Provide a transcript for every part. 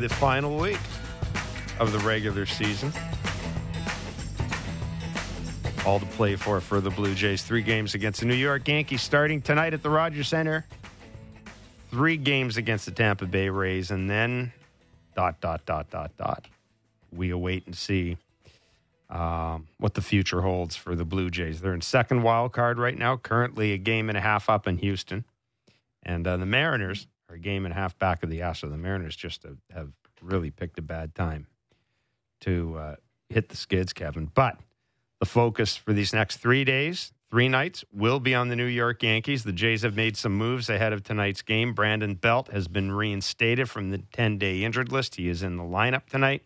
The final week of the regular season. All to play for for the Blue Jays. Three games against the New York Yankees starting tonight at the Rogers Center. Three games against the Tampa Bay Rays, and then dot dot dot dot dot. We await and see um, what the future holds for the Blue Jays. They're in second wild card right now, currently a game and a half up in Houston, and uh, the Mariners a game and a half back of the Astros The Mariners just have, really picked a bad time to uh, hit the skids, Kevin. But the focus for these next three days, three nights, will be on the New York Yankees. The Jays have made some moves ahead of tonight's game. Brandon Belt has been reinstated from the 10 day injured list. He is in the lineup tonight.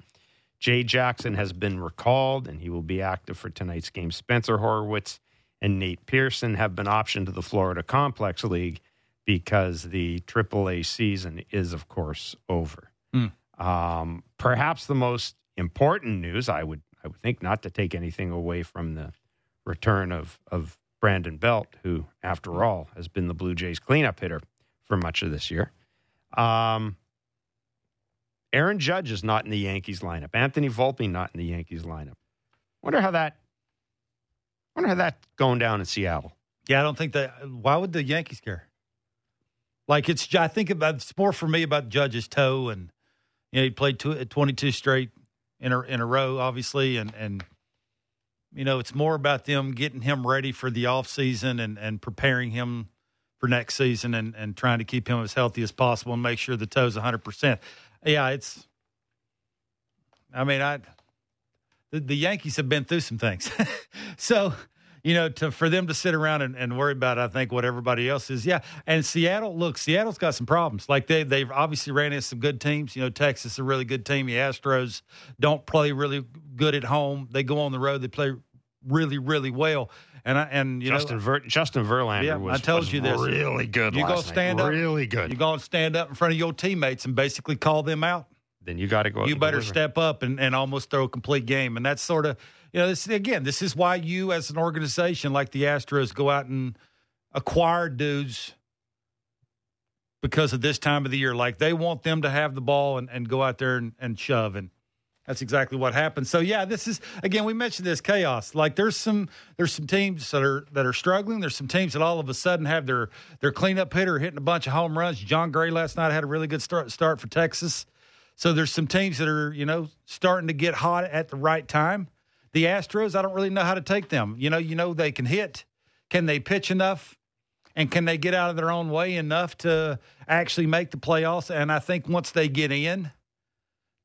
Jay Jackson has been recalled, and he will be active for tonight's game. Spencer Horwitz and Nate Pearson have been optioned to the Florida Complex League because the AAA season is, of course, over. Mm. Um, perhaps the most important news, I would, I would think, not to take anything away from the return of of Brandon Belt, who, after all, has been the Blue Jays cleanup hitter for much of this year. Um, Aaron Judge is not in the Yankees lineup. Anthony Volpe not in the Yankees lineup. Wonder how that. Wonder how that's going down in Seattle. Yeah, I don't think that. Why would the Yankees care? Like it's, I think about it's more for me about Judge's toe, and you know he played two, uh, 22 straight in a in a row, obviously, and and you know it's more about them getting him ready for the off season and and preparing him for next season, and and trying to keep him as healthy as possible and make sure the toe's 100. percent Yeah, it's. I mean, I the, the Yankees have been through some things, so you know, to for them to sit around and, and worry about, I think what everybody else is, yeah. And Seattle, look, Seattle's got some problems. Like they they've obviously ran into some good teams. You know, Texas is a really good team. The Astros don't play really good at home. They go on the road. They play really really well. And I and you Justin know, Ver, Justin Verlander yeah, was, I told was you this. really good. You go stand night. up, really good. You go and stand up in front of your teammates and basically call them out. then you got to go. you better deliver. step up and, and almost throw a complete game. And that's sort of, you know, this again, this is why you as an organization like the Astros go out and acquire dudes because of this time of the year. Like they want them to have the ball and, and go out there and, and shove. And that's exactly what happened. So yeah, this is again we mentioned this chaos. Like there's some there's some teams that are that are struggling. There's some teams that all of a sudden have their their cleanup hitter hitting a bunch of home runs. Jon Gray last night had a really good start start for Texas. So there's some teams that are, you know, starting to get hot at the right time. The Astros, I don't really know how to take them. You know, you know they can hit. Can they pitch enough? And can they get out of their own way enough to actually make the playoffs? And I think once they get in,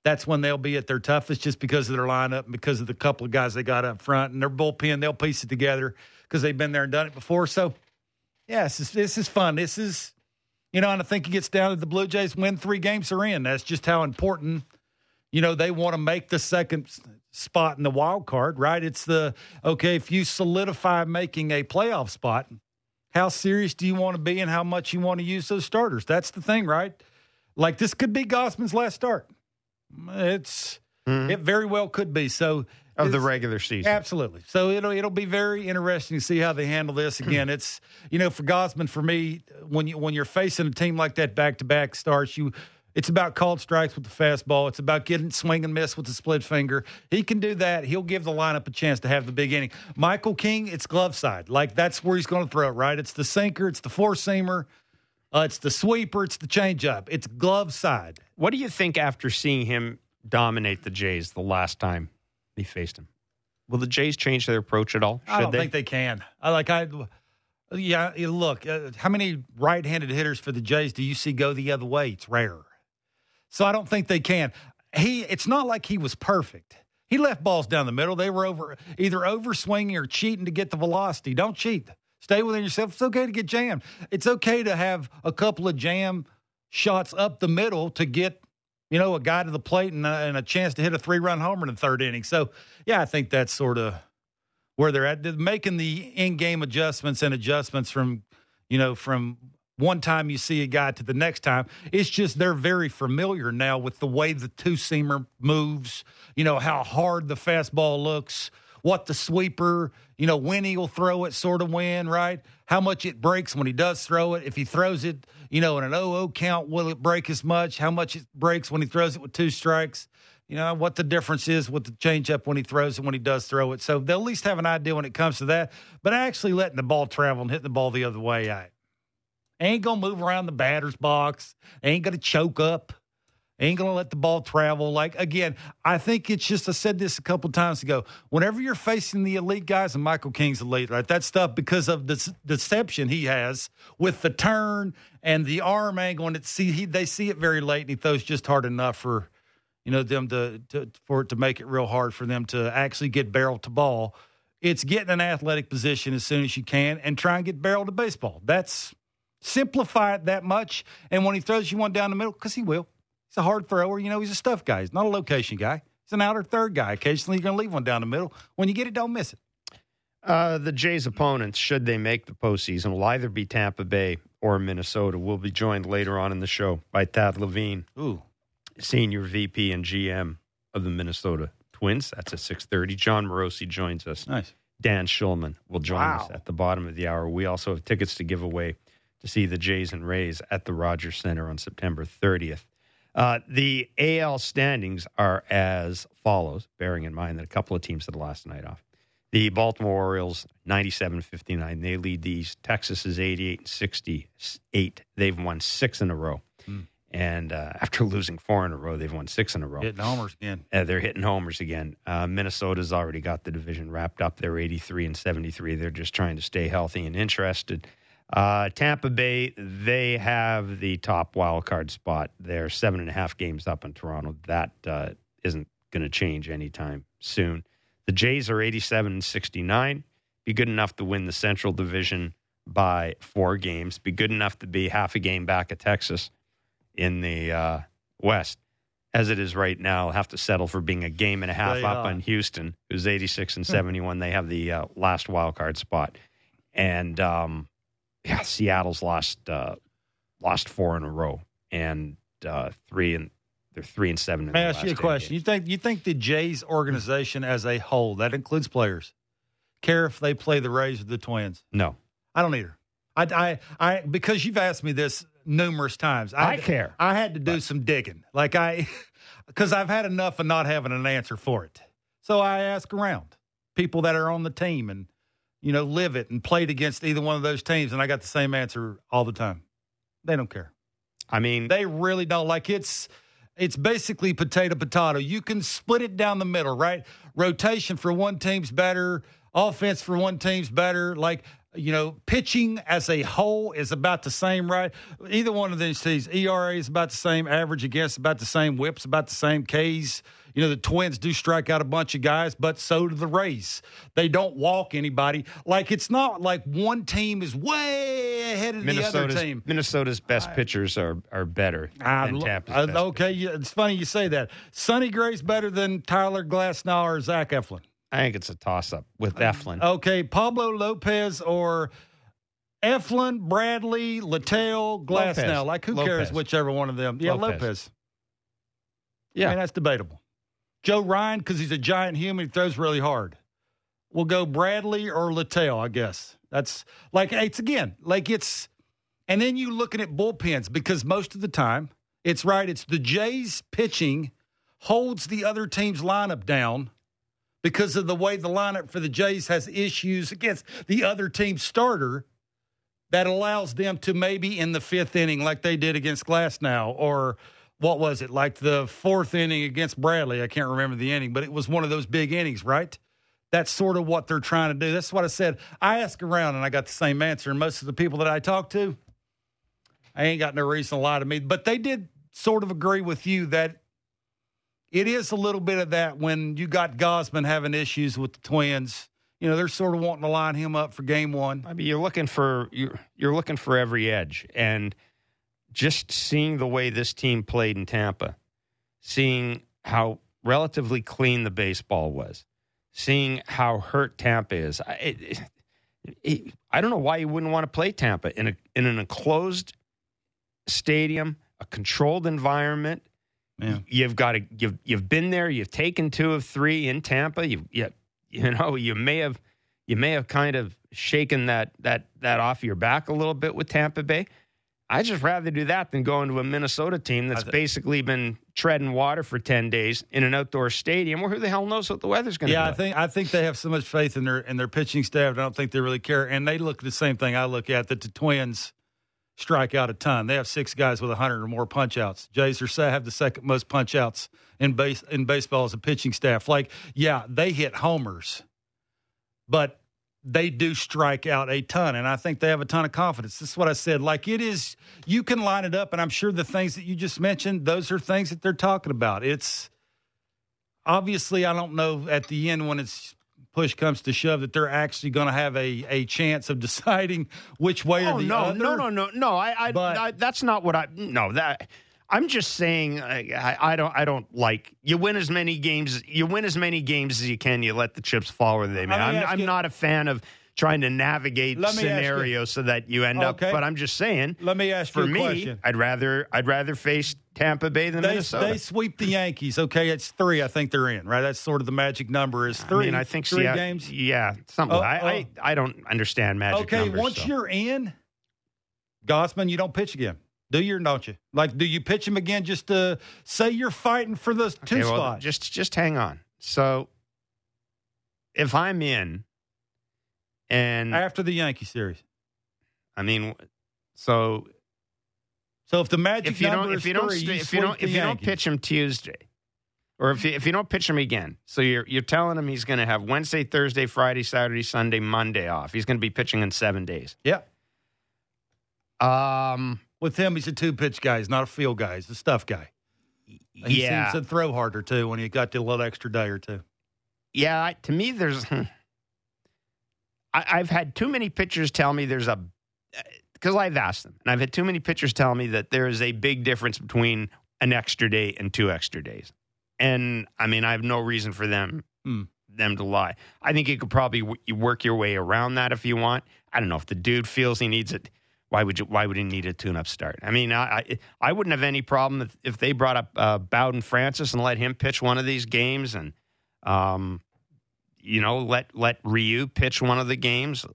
that's when they'll be at their toughest just because of their lineup and because of the couple of guys they got up front and their bullpen. They'll piece it together because they've been there and done it before. So, yeah, this is, this is fun. This is, you know, and I think it gets down to the Blue Jays win three games they're in. That's just how important, you know, they want to make the second spot in the wild card, right? It's the, okay, if you solidify making a playoff spot, how serious do you want to be and how much you want to use those starters? That's the thing, right? Like this could be Gausman's last start. It's, mm-hmm. it very well could be. So, of the regular season. Absolutely. So it'll it'll be very interesting to see how they handle this. Again, it's you know for Gausman for me when you when you're facing a team like that back to back starts you. It's about called strikes with the fastball. It's about getting swing and miss with the split finger. He can do that. He'll give the lineup a chance to have the big inning. Michael King, it's glove side. Like that's where he's going to throw it, right? It's the sinker, it's the four seamer, uh, it's the sweeper, it's the changeup. It's glove side. What do you think after seeing him dominate the Jays the last time he faced him? Will the Jays change their approach at all? Should I don't they? think they can. I like I Yeah, look, uh, how many right-handed hitters for the Jays do you see go the other way? It's rare. So I don't think they can. He, it's not like he was perfect. He left balls down the middle. They were over either over swinging or cheating to get the velocity. Don't cheat. Stay within yourself. It's okay to get jammed. It's okay to have a couple of jam shots up the middle to get, you know, a guy to the plate and a, and a chance to hit a three run homer in the third inning. So, yeah, I think that's sort of where they're at. They're making the in game adjustments and adjustments from, you know, from one time you see a guy to the next time. It's just they're very familiar now with the way the two seamer moves, you know, how hard the fastball looks, what the sweeper, you know, when he'll throw it, sort of when, right? How much it breaks when he does throw it. If he throws it, you know, in an 0 count, will it break as much? How much it breaks when he throws it with two strikes? You know, what the difference is with the changeup when he throws it, when he does throw it. So they'll at least have an idea when it comes to that. But actually letting the ball travel and hitting the ball the other way, I ain't going to move around the batter's box, ain't going to choke up. Ain't going to let the ball travel. Like, again, I think it's just, I said this a couple times ago. Whenever you're facing the elite guys, and Michael King's elite, right? That stuff, because of the deception he has with the turn and the arm angle, and it, see, he, they see it very late, and he throws just hard enough for, you know, them to, to for it to make it real hard for them to actually get barrel to ball. It's getting an athletic position as soon as you can and try and get barrel to baseball. That's simplify it that much. And when he throws you one down the middle, because he will, He's a hard thrower. You know, he's a stuff guy. He's not a location guy. He's an outer third guy. Occasionally, you're going to leave one down the middle. When you get it, don't miss it. Uh, the Jays' opponents, should they make the postseason, will either be Tampa Bay or Minnesota. We'll be joined later on in the show by Thad Levine, Ooh. senior VP and GM of the Minnesota Twins. That's at six thirty. Jon Morosi joins us. Nice. Dan Shulman will join Wow. us at the bottom of the hour. We also have tickets to give away to see the Jays and Rays at the Rogers Center on September 30th. Uh, the AL standings are as follows, bearing in mind that a couple of teams had the last night off. The Baltimore Orioles, 97 59. They lead these. Texas is 88 68. They've won six in a row. And uh, after losing four in a row, they've won six in a row. Hitting homers again. Uh, they're hitting homers again. Uh, Minnesota's already got the division wrapped up. They're 83 and 73. They're just trying to stay healthy and interested. Uh, Tampa Bay, they have the top wild card spot. They're seven and a half games up in Toronto. That uh, isn't going to change anytime soon. The Jays are 87 and 69. Be good enough to win the Central Division by four games. Be good enough to be half a game back of Texas in the uh, West. As it is right now, have to settle for being a game and a half They up are. on Houston, who's 86 and 71. They have the uh, last wild card spot. And um, yeah, Seattle's lost uh, lost four in a row, and uh, three and they're three and seven. In May I ask you a question? You think you think the Jays organization as a whole, that includes players, care if they play the Rays or the Twins? No, I don't either. I, I, I, because you've asked me this numerous times. I care. I had to do some digging, like I, because I've had enough of not having an answer for it. So I ask around people that are on the team and you know live it and played against either one of those teams, and I got the same answer all the time. They don't care. I mean They really don't. Like it's it's basically potato potato. You can split it down the middle, right? Rotation for one team's better, offense for one team's better. Like you know, pitching as a whole is about the same, right? Either one of these teams, ERA is about the same, average against about the same, whips about the same, Ks. You know, the Twins do strike out a bunch of guys, but so do the Rays. They don't walk anybody. Like it's not like one team is way ahead of the other team. Minnesota's best pitchers are are better I than Tampa's I- okay, yeah, it's funny you say that. Sonny Gray's better than Tyler Glasnow or Zach Eflin. I think it's a toss up with uh, Eflin. Okay, Pablo Lopez or Eflin, Bradley, Littell, Glasnow. Lopez. Like who Lopez. cares whichever one of them? Yeah, Lopez. Lopez. yeah, I mean, that's debatable. Joe Ryan, because he's a giant human, he throws really hard. We'll go Bradley or Littell, I guess. That's like it's again, like it's and then you looking at bullpens because most of the time it's right, it's the Jays pitching holds the other team's lineup down because of the way the lineup for the Jays has issues against the other team's starter that allows them to maybe in the fifth inning, like they did against Glasnow, or what was it, like the fourth inning against Bradley? I can't remember the inning, but it was one of those big innings, right? that's sort of what they're trying to do. That's what I said. I asked around and I got the same answer. And most of the people that I talked to, I ain't got no reason to lie to me, but they did sort of agree with you that it is a little bit of that when you got Gausman having issues with the Twins. You know, they're sort of wanting to line him up for game one. I mean, you're looking for you're you're looking for every edge, and just seeing the way this team played in Tampa, seeing how relatively clean the baseball was, seeing how hurt Tampa is. I, it, it, I don't know why you wouldn't want to play Tampa in a in an enclosed stadium, a controlled environment. Yeah. You've got to you've you've been there. You've taken two of three in Tampa. You you you know you may have you may have kind of shaken that that that off your back a little bit with Tampa Bay. I just rather do that than go into a Minnesota team that's th- basically been treading water for ten days in an outdoor stadium. Where who the hell knows what the weather's going to Yeah, be? I think I think they have so much faith in their in their pitching staff. I don't think they really care, and they look at the same thing I look at that the Twins strike out a ton. They have six guys with hundred or more punch outs. Jays are have the second most punch outs in base in baseball as a pitching staff. Like, yeah, they hit homers, but they do strike out a ton, and I think they have a ton of confidence. This is what I said. Like it is, you can line it up, and I'm sure the things that you just mentioned, those are things that they're talking about. It's obviously, I don't know at the end when it's push comes to shove that they're actually going to have a, a chance of deciding which way oh or the no, other. no, no, no, no. I, I, But- I that's not what I. No, that I'm just saying. Uh, I, I don't. I don't like. You win as many games. You win as many games as you can. You let the chips fall where they may. I'm, I'm you- not a fan of trying to navigate Let me ask you- scenarios so that you end up. But I'm just saying. Let me ask For you a me, question. I'd rather I'd rather face Tampa Bay than They, Minnesota. they sweep the Yankees. Okay, it's three. I think they're in. Right, that's sort of the magic number. Is three? I mean, I think three yeah, games. Yeah, something. Oh, I, oh. I I don't understand magic Okay, numbers. once so. you're in, Gausman, you don't pitch again. Do you or don't you? Like, do you pitch him again just to say you're fighting for the two Okay, well, spot? Just just hang on. So if I'm in and after the Yankee series. I mean so So if the magic if you don't if you don't three, you if you don't if you don't pitch him Tuesday or if you, if you don't pitch him again. So you're you're telling him he's going to have Wednesday, Thursday, Friday, Saturday, Sunday, Monday off. He's going to be pitching in 7 days. yeah, Um with him, he's a two pitch guy. He's not a field guy. He's a stuff guy. He yeah. seems to throw harder too when he got the little extra day or two. Yeah, I- to me, there's. I, I've had too many pitchers tell me there's a. Because I've asked them, and I've had too many pitchers tell me that there is a big difference between an extra day and two extra days. And I mean, I have no reason for them Hmm. them to lie. I think you could probably w- work your way around that if you want. I don't know if the dude feels he needs it. Why would you? Why would he need a tune-up start? I mean, I I, wouldn't have any problem if, if they brought up uh, Bowden Francis and let him pitch one of these games, and um, you know, let let Ryu pitch one of the games,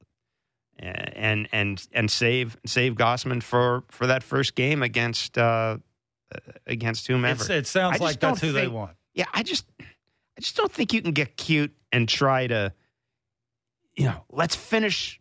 and and and save save Gausman for for that first game against uh, against whomever. It's, it sounds like that's who they want. Yeah, I just I just don't think you can get cute and try to you know, let's finish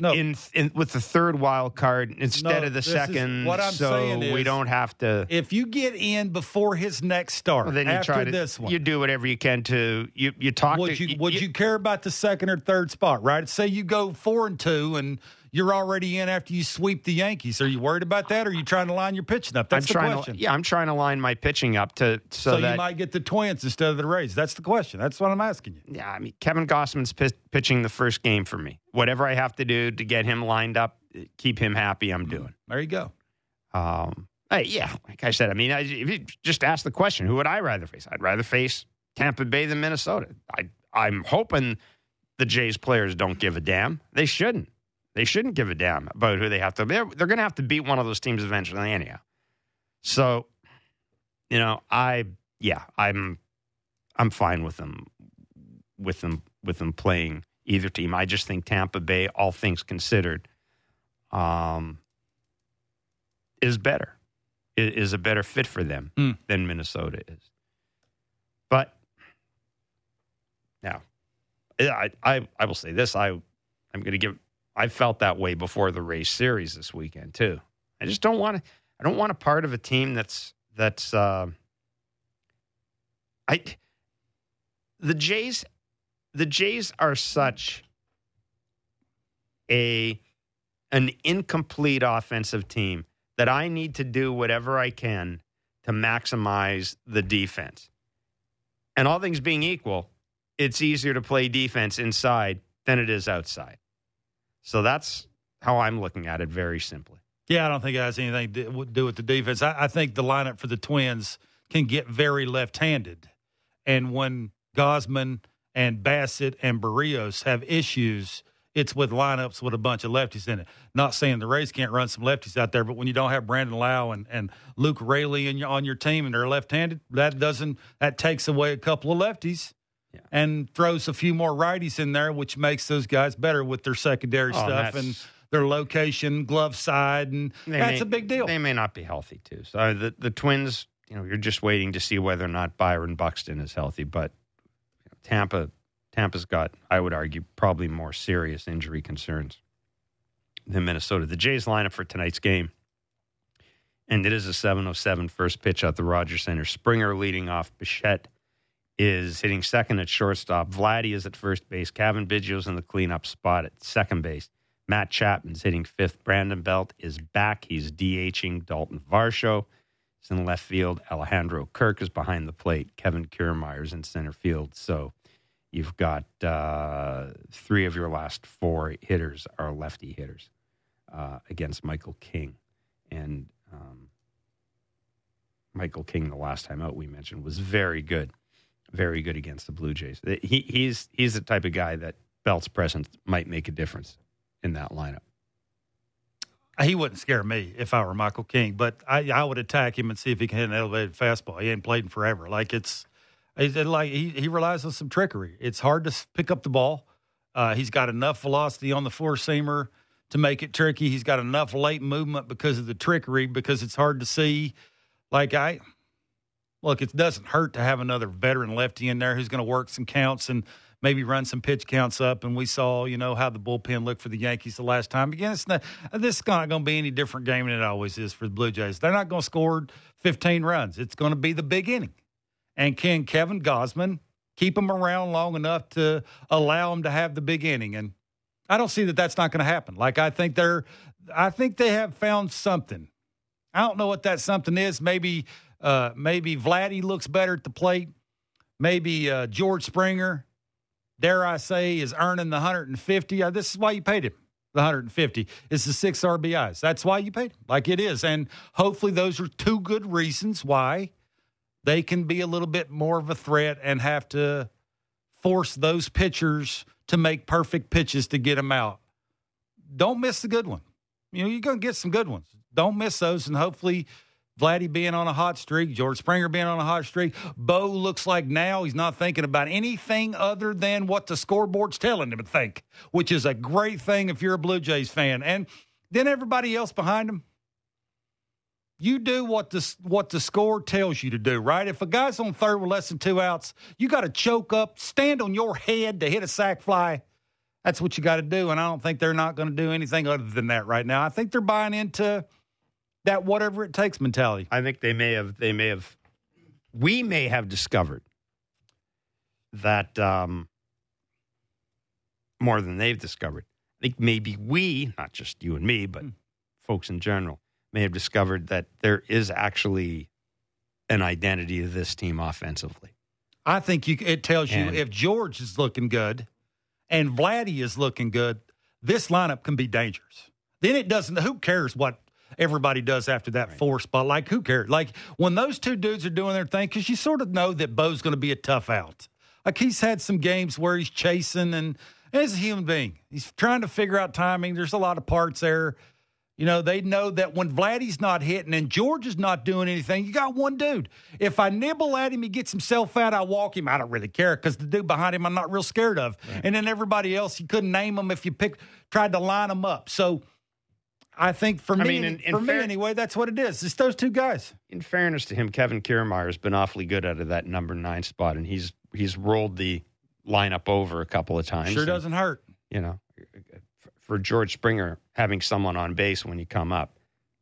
No, in, in with the third wild card instead No, of the second what I'm so saying we don't have to if you get in before his next start, well, then you after try to this one, you do whatever you can to you you talk would to you would you care about the second or third spot? Right? Say you go four and two, and you're already in after you sweep the Yankees. Are you worried about that, or are you trying to line your pitching up? That's I'm the trying question. to yeah, I'm trying to line my pitching up to so, so that you might get the Twins instead of the Rays. That's the question. That's what I'm asking you. yeah, I mean Kevin Gausman's pi- pitching the first game for me. Whatever I have to do to get him lined up, keep him happy, I'm doing. There you go. Um, hey, yeah, like I said, I mean, I, if you just ask the question, who would I rather face? I'd rather face Tampa Bay than Minnesota. I, I'm hoping the Jays players don't give a damn. They shouldn't. They shouldn't give a damn about who they have to. They're, they're going to have to beat one of those teams eventually, anyhow. So, you know, I yeah, I'm I'm fine with them with them with them playing either team. I just think Tampa Bay, all things considered, um, is better. Is a better fit for them Hmm. than Minnesota is. But now, I I I will say this. I I'm going to give. I felt that way before the Rays series this weekend too. I just don't want to. I don't want a part of a team that's that's. Uh, I the Jays the Jays are such a an incomplete offensive team that I need to do whatever I can to maximize the defense. And all things being equal, it's easier to play defense inside than it is outside. So that's how I'm looking at it very simply. Yeah, I don't think it has anything to do with the defense. I, I think the lineup for the Twins can get very left-handed, and when Gausman and Bassitt and Berrios have issues, it's with lineups with a bunch of lefties in it. Not saying the Rays can't run some lefties out there, but when you don't have Brandon Lowe and, and Luke Raley in on your team and they're left-handed, that doesn't that takes away a couple of lefties. Yeah. And throws a few more righties in there, which makes those guys better with their secondary oh, stuff and their location, glove side, and that's may, a big deal. They may not be healthy too. So uh, the the Twins, you know, you're just waiting to see whether or not Byron Buxton is healthy. But you know, Tampa Tampa's got, I would argue, probably more serious injury concerns than Minnesota. The Jays lineup for tonight's game, and it is a 707 first pitch at the Rogers Center. Springer leading off. Bichette is hitting second at shortstop. Vladdy is at first base. Cavan Biggio's in the cleanup spot at second base. Matt Chapman's hitting fifth. Brandon Belt is back. He's DHing Dalton Varsho. He's in left field. Alejandro Kirk is behind the plate. Kevin Kiermaier's in center field. So You've got uh, three of your last four hitters are lefty hitters uh, against Michael King. And um, Michael King, the last time out we mentioned, was very good, very good against the Blue Jays. He, he's, he's the type of guy that Belt's presence might make a difference in that lineup. He wouldn't scare me if I were Michael King, but I, I would attack him and see if he can hit an elevated fastball. He ain't played in forever. Like it's like he, he relies on some trickery. It's hard to pick up the ball. Uh, he's got enough velocity on the four seamer to make it tricky. He's got enough late movement because of the trickery because it's hard to see. Like I look, it doesn't hurt to have another veteran lefty in there who's going to work some counts and maybe run some pitch counts up. And we saw, you know, how the bullpen looked for the Yankees the last time. Again, it's not, this is not going to be any different game than it always is for the Blue Jays. They're not going to score 15 runs. It's going to be the big inning. And can Kevin Gausman keep him around long enough to allow him to have the big inning? And I don't see that that's not going to happen. Like I think they're, I think they have found something. I don't know what that something is. Maybe, uh, maybe Vladdy looks better at the plate. Maybe uh, George Springer, dare I say, is earning the 150. Uh, this is why you paid him the 150. It's the six RBIs. That's why you paid him. Like it is, and hopefully those are two good reasons why they can be a little bit more of a threat and have to force those pitchers to make perfect pitches to get them out. Don't miss the good one. You know, you're going to get some good ones. Don't miss those, and hopefully, Vladdy being on a hot streak, George Springer being on a hot streak, Bo looks like now he's not thinking about anything other than what the scoreboard's telling him to think, which is a great thing if you're a Blue Jays fan. And then everybody else behind him, you do what the what the score tells you to do, right? If a guy's on third with less than two outs, you got to choke up, stand on your head to hit a sac fly. That's what you got to do, and I don't think they're not going to do anything other than that right now. I think they're buying into that whatever it takes mentality. I think they may have they may have we may have discovered that um, more than they've discovered. I think maybe we, not just you and me, but mm. folks in general, may have discovered that there is actually an identity to this team offensively. I think you, it tells you and, if George is looking good and Vladdy is looking good, this lineup can be dangerous. Then it doesn't. Who cares what everybody does after that right. four spot? Like who cares? Like when those two dudes are doing their thing, because you sort of know that Bo's going to be a tough out. Like he's had some games where he's chasing and as a human being, he's trying to figure out timing. There's a lot of parts there you know, they know that when Vladdy's not hitting and George is not doing anything, you got one dude. If I nibble at him, he gets himself out, I walk him. I don't really care because the dude behind him I'm not real scared of. Right. And then everybody else, you couldn't name them if you pick tried to line them up. So I think for me, I mean, in, in for fair- me anyway, that's what it is. It's those two guys. In fairness to him, Kevin Kiermaier has been awfully good out of that number nine spot, and he's he's rolled the lineup over a couple of times. Sure doesn't hurt. You know, for George Springer having someone on base when you come up.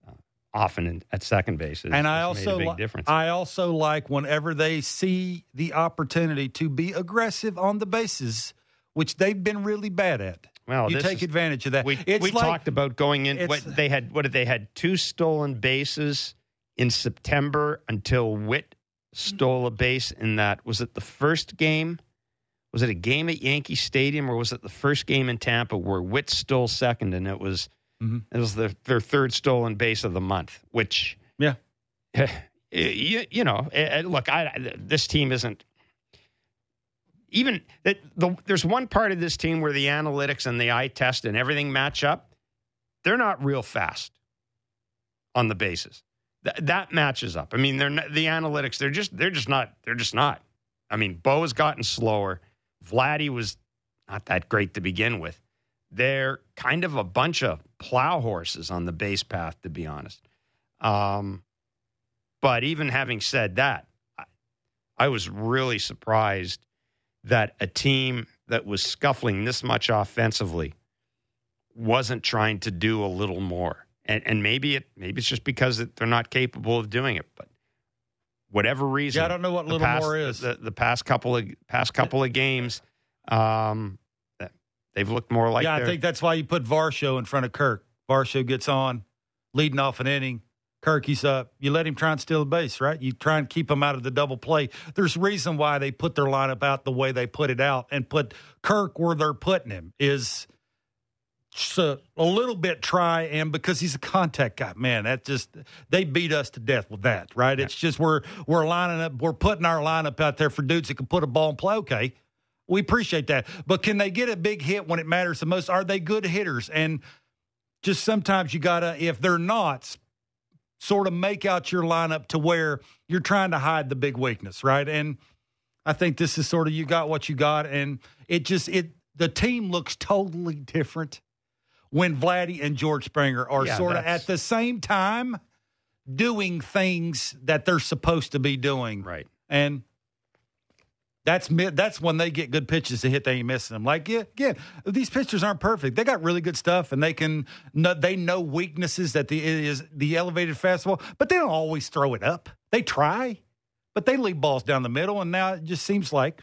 Uh, often in, at second base, is, and I also li- difference. I also like whenever they see the opportunity to be aggressive on the bases, which they've been really bad at. Well, you take is- advantage of that. We, we like- talked about going in. What they had, what did they had? Two stolen bases in September until Whit stole a base in that. Was it the first game? Was it a game at Yankee Stadium or was it the first game in Tampa where Whit stole second and it was Mhm. it was the, their third stolen base of the month? Which Yeah. you, you know, eh, eh, look, I, this team isn't even that the, there's one part of this team where the analytics and the eye test and everything match up. They're not real fast on the bases. Th- that matches up. I mean, they're not, the analytics. They're just they're just not they're just not. I mean, Bo has gotten slower. Vladdy was not that great to begin with. They're kind of a bunch of plow horses on the base path, to be honest. Um, but even having said that, I, I was really surprised that a team that was scuffling this much offensively wasn't trying to do a little more. And, and maybe it maybe it's just because they're not capable of doing it. But whatever reason, Yeah, I don't know what little past- more is. The, the past couple of past couple of games, um, they've looked more like yeah, I think that's why you put Varsho in front of Kirk. Varsho gets on, leading off an inning. Kirk, he's up. You let him try and steal the base, right? You try and keep him out of the double play. There's reason why they put their lineup out the way they put it out and put Kirk where they're putting him is just a, a little bit try and because he's a contact guy, man, that just they beat us to death with that, right? It's just we're we're lining up, we're putting our lineup out there for dudes that can put a ball and play. Okay, we appreciate that, but can they get a big hit when it matters the most? Are they good hitters? And just sometimes you gotta, if they're not, sort of make out your lineup to where you're trying to hide the big weakness, right? And I think this is sort of you got what you got, and it just it the team looks totally different when Vladdy and George Springer are Yeah, sort of at the same time doing things that they're supposed to be doing, right. and that's that's when they get good pitches to hit. They ain't missing them. Like yeah, again, these pitchers aren't perfect. They got really good stuff, and they can they know weaknesses that the is the elevated fastball, but they don't always throw it up. They try, but they leave balls down the middle, and now it just seems like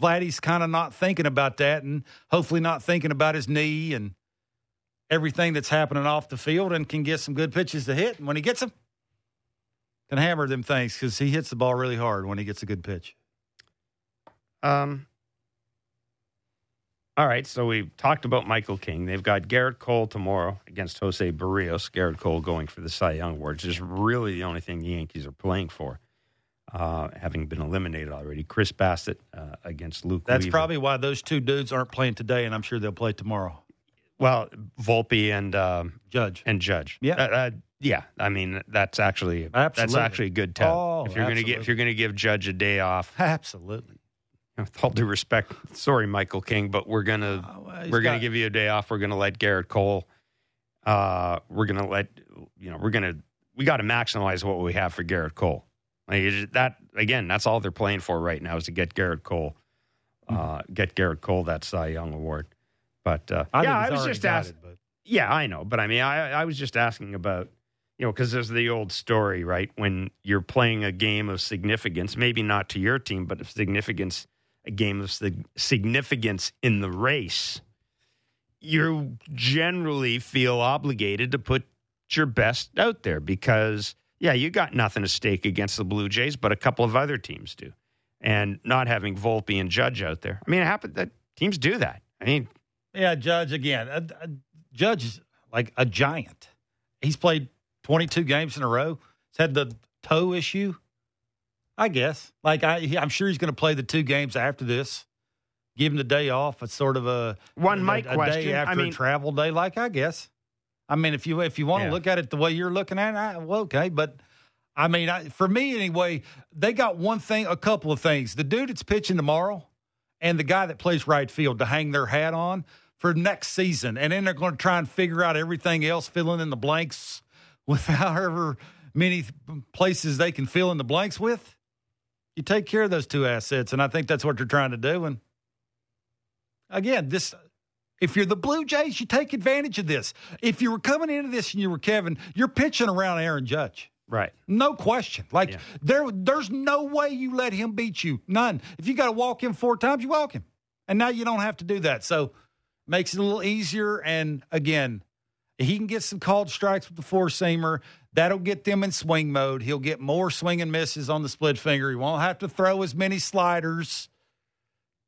Vladdy's kind of not thinking about that, and hopefully not thinking about his knee and everything that's happening off the field, and can get some good pitches to hit. And when he gets them, can hammer them things because he hits the ball really hard when he gets a good pitch. Um. All right, so we talked about Michael King. They've got Gerrit Cole tomorrow against Jose Berrios. Gerrit Cole going for the Cy Young Award, which is really the only thing the Yankees are playing for, uh, having been eliminated already. Chris Bassitt uh, against Luke. That's Weaver. probably why those two dudes aren't playing today, and I'm sure they'll play tomorrow. well Volpe and um, Judge. and Judge. Yeah. Uh, uh, yeah. I mean, that's actually that's actually a good tell. Oh, if you're going to get if you're going to give Judge a day off, Absolutely. With all due respect, sorry, Michael King, but we're gonna Oh, well, we're gonna got- give you a day off. We're gonna let Gerrit Cole. Uh, we're gonna let you know. We're gonna we got to maximize what we have for Gerrit Cole. Like that again, that's all they're playing for right now is to get Gerrit Cole, uh, get Gerrit Cole that Cy Young award. But uh, Mm-hmm. I yeah, I was just got asking. but Yeah, I know, but I mean, I I was just asking about you know because there's the old story, right? When you're playing a game of significance, maybe not to your team, but of significance, a game of sig- significance in the race, you generally feel obligated to put your best out there because yeah, you got nothing at stake against the Blue Jays, but a couple of other teams do, and not having Volpe and Judge out there. I mean, it happened that teams do that. I mean, yeah, Judge again. A, a Judge is like a giant. He's played 22 games in a row. He's had the toe issue. I guess. Like I, I'm sure he's going to play the two games after this. Give him the day off. It's sort of a One a, might a question, day I after mean- a travel day. Like I guess. I mean, if you if you want to Yeah. look at it the way you're looking at it, I, well, okay. But I mean, I, for me anyway, they got one thing, a couple of things. The dude that's pitching tomorrow, and the guy that plays right field to hang their hat on for next season, and then they're going to try and figure out everything else, filling in the blanks with however many places they can fill in the blanks with. You take care of those two assets, and I think that's what they're trying to do. And again, this if you're the Blue Jays, you take advantage of this. If you were coming into this and you were Kevin, you're pitching around Aaron Judge. right. No question. Like Yeah. there, there's no way you let him beat you. None. If you got to walk him four times, you walk him, And now you don't have to do that. So makes it a little easier. And again, he can get some called strikes with the four seamer. That'll get them in swing mode. He'll get more swing and misses on the split finger. He won't have to throw as many sliders,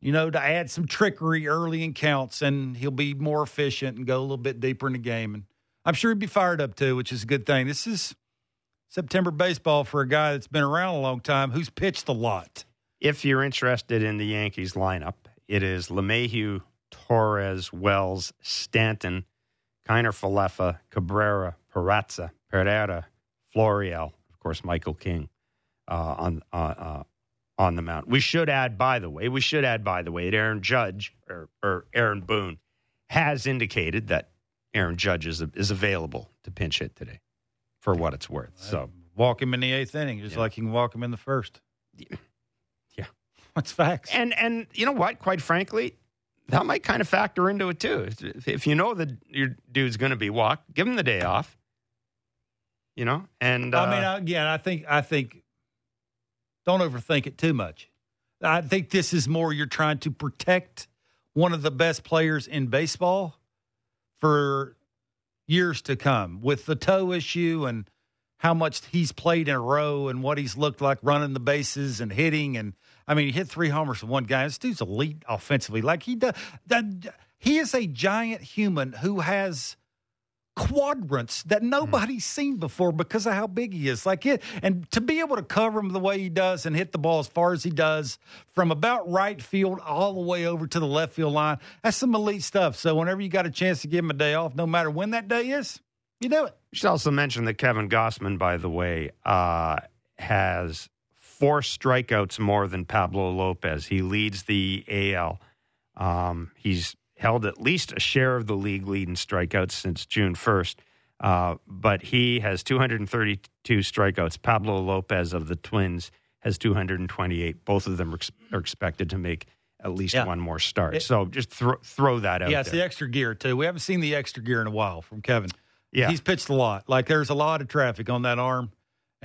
you know, to add some trickery early in counts, and he'll be more efficient and go a little bit deeper in the game. And I'm sure he'd be fired up too, which is a good thing. This is September baseball for a guy that's been around a long time who's pitched a lot. If you're interested in the Yankees lineup, it is LeMahieu, Torres, Wells, Stanton, Kiner Falefa, Cabrera, Peraza, Pereira, Florial, of course, Michael King uh, on uh, uh, on the mound. We should add, by the way, we should add, by the way, that Aaron Judge or, or Aaron Boone has indicated that Aaron Judge is, is available to pinch hit today for what it's worth. So walk him in the eighth inning, just yeah. like you can walk him in the first. Yeah, that's facts. And and you know what? Quite frankly, that might kind of factor into it too. If, if you know that your dude's going to be walked, give him the day off you know. And uh, I mean, again, I think I think don't overthink it too much. I think this is more you're trying to protect one of the best players in baseball for years to come with the toe issue and how much he's played in a row and what he's looked like running the bases and hitting and I mean he hit three homers in one guy. This dude's elite offensively. Like he does he is a giant human who has quadrants that hmm. nobody's seen before because of how big he is. Like it, and to be able to cover him the way he does and hit the ball as far as he does from about right field all the way over to the left field line, that's some elite stuff. So whenever you got a chance to give him a day off, no matter when that day is, you do it. You should also mention that Kevin Gausman, by the way, uh, has four strikeouts more than Pablo Lopez. He leads the AL. Um, he's held at least a share of the league lead in strikeouts since June 1st. Uh, but he has 232 strikeouts. Pablo Lopez of the Twins has 228. Both of them are, ex- are expected to make at least yeah. one more start. It, so just throw throw that out. Yeah, it's there. the extra gear too. We haven't seen the extra gear in a while from Kevin. Yeah, he's pitched a lot. Like there's a lot of traffic on that arm.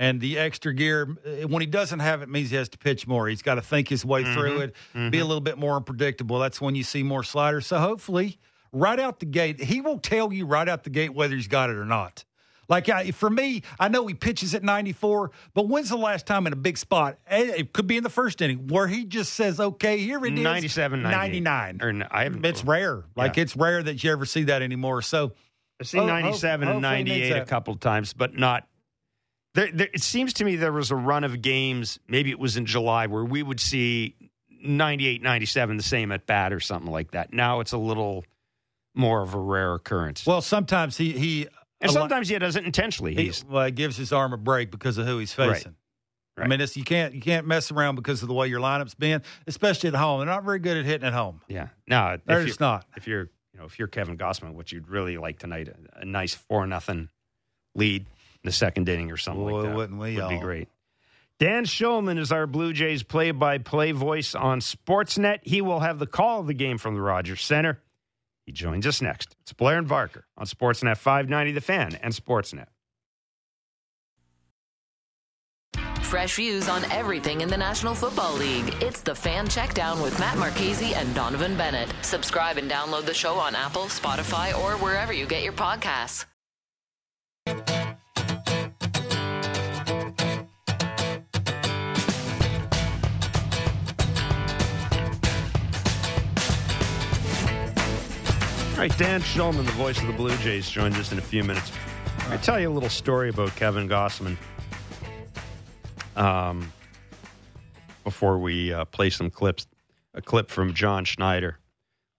And the extra gear, eh, when he doesn't have it, means he has to pitch more. He's got to think his way mm-hmm. through it, mm-hmm. be a little bit more unpredictable. That's when you see more sliders. So hopefully, right out the gate, he will tell you right out the gate whether he's got it or not. Like I, for me, I know he pitches at 94, but when's the last time in a big spot? Eh, it could be in the first inning where he just says, "Okay, here it is." 97, 99. Or I haven't, it's rare. Like yeah. it's rare that you ever see that anymore. So I've seen 97 and 98 a couple times, but not there, there, it seems to me there was a run of games, maybe it was in July, where we would see 98, 97 the same at bat or something like that. Now it's a little more of a rare occurrence. Well, sometimes he. he and sometimes he does it intentionally. He well, he gives his arm a break because of who he's facing. Right. Right. I mean, you can't you can't mess around because of the way your lineup's been, especially at home. They're not very good at hitting at home. Yeah, no, they're just not. If you're you know if you're Kevin Gausman, what you'd really like tonight, a, a nice four nothing lead the second inning or something Boy, like that. Wouldn't we Would all? be great. Dan Shulman is our Blue Jays play by play voice on Sportsnet. He will have the call of the game from the Rogers Center. He joins us next. It's Blair and Barker on Sportsnet 590 The Fan and Sportsnet. Fresh views on everything in the National Football League. It's the Fan Checkdown with Matt Marchese and Donovan Bennett. Subscribe and download the show on Apple, Spotify, or wherever you get your podcasts. All right, Dan Shulman, the voice of the Blue Jays, joins us in a few minutes. I tell you a little story about Kevin Gausman. Um, before we uh, play some clips, a clip from John Schneider,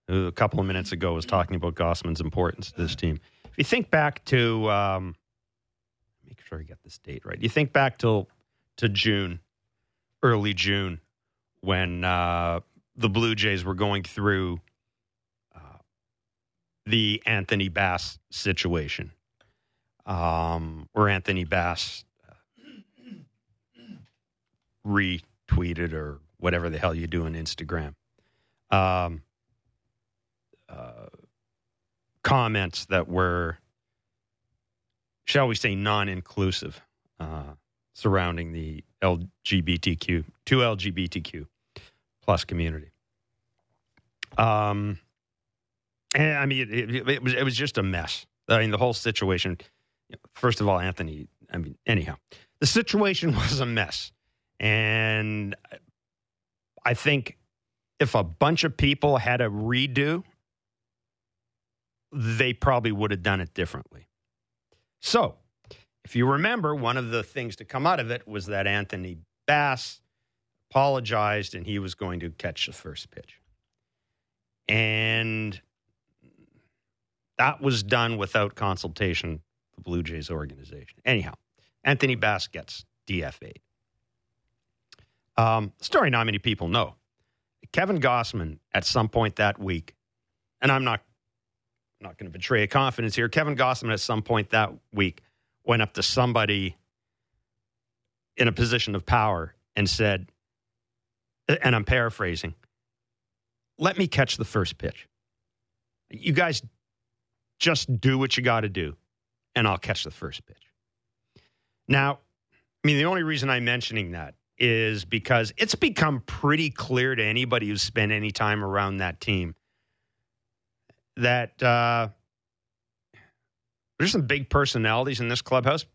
who a couple of minutes ago was talking about Gausman's importance to this team. If you think back to, um, make sure I get this date right. You think back till to June, early June, when uh, the Blue Jays were going through the Anthony Bass situation, um, where Anthony Bass uh, retweeted or whatever the hell you do on Instagram. Um, uh, comments that were, shall we say, non-inclusive uh, surrounding the LGBTQ, two LGBTQ plus community. Um, and I mean, it, it, it was it was just a mess. I mean, the whole situation. First of all, Anthony. I mean, anyhow, the situation was a mess, and I think if a bunch of people had a redo, they probably would have done it differently. So, if you remember, one of the things to come out of it was that Anthony Bass apologized and he was going to catch the first pitch. And that was done without consultation the Blue Jays organization. Anyhow, Anthony Bass gets DFA'd. Um, story not many people know. Kevin Gausman, at some point that week, and I'm not not going to betray a confidence here. Kevin Gausman, at some point that week went up to somebody in a position of power and said, and I'm paraphrasing, let me catch the first pitch. You guys just do what you got to do, and I'll catch the first pitch. Now, I mean, the only reason I'm mentioning that is because it's become pretty clear to anybody who's spent any time around that team that uh, there's some big personalities in this clubhouse.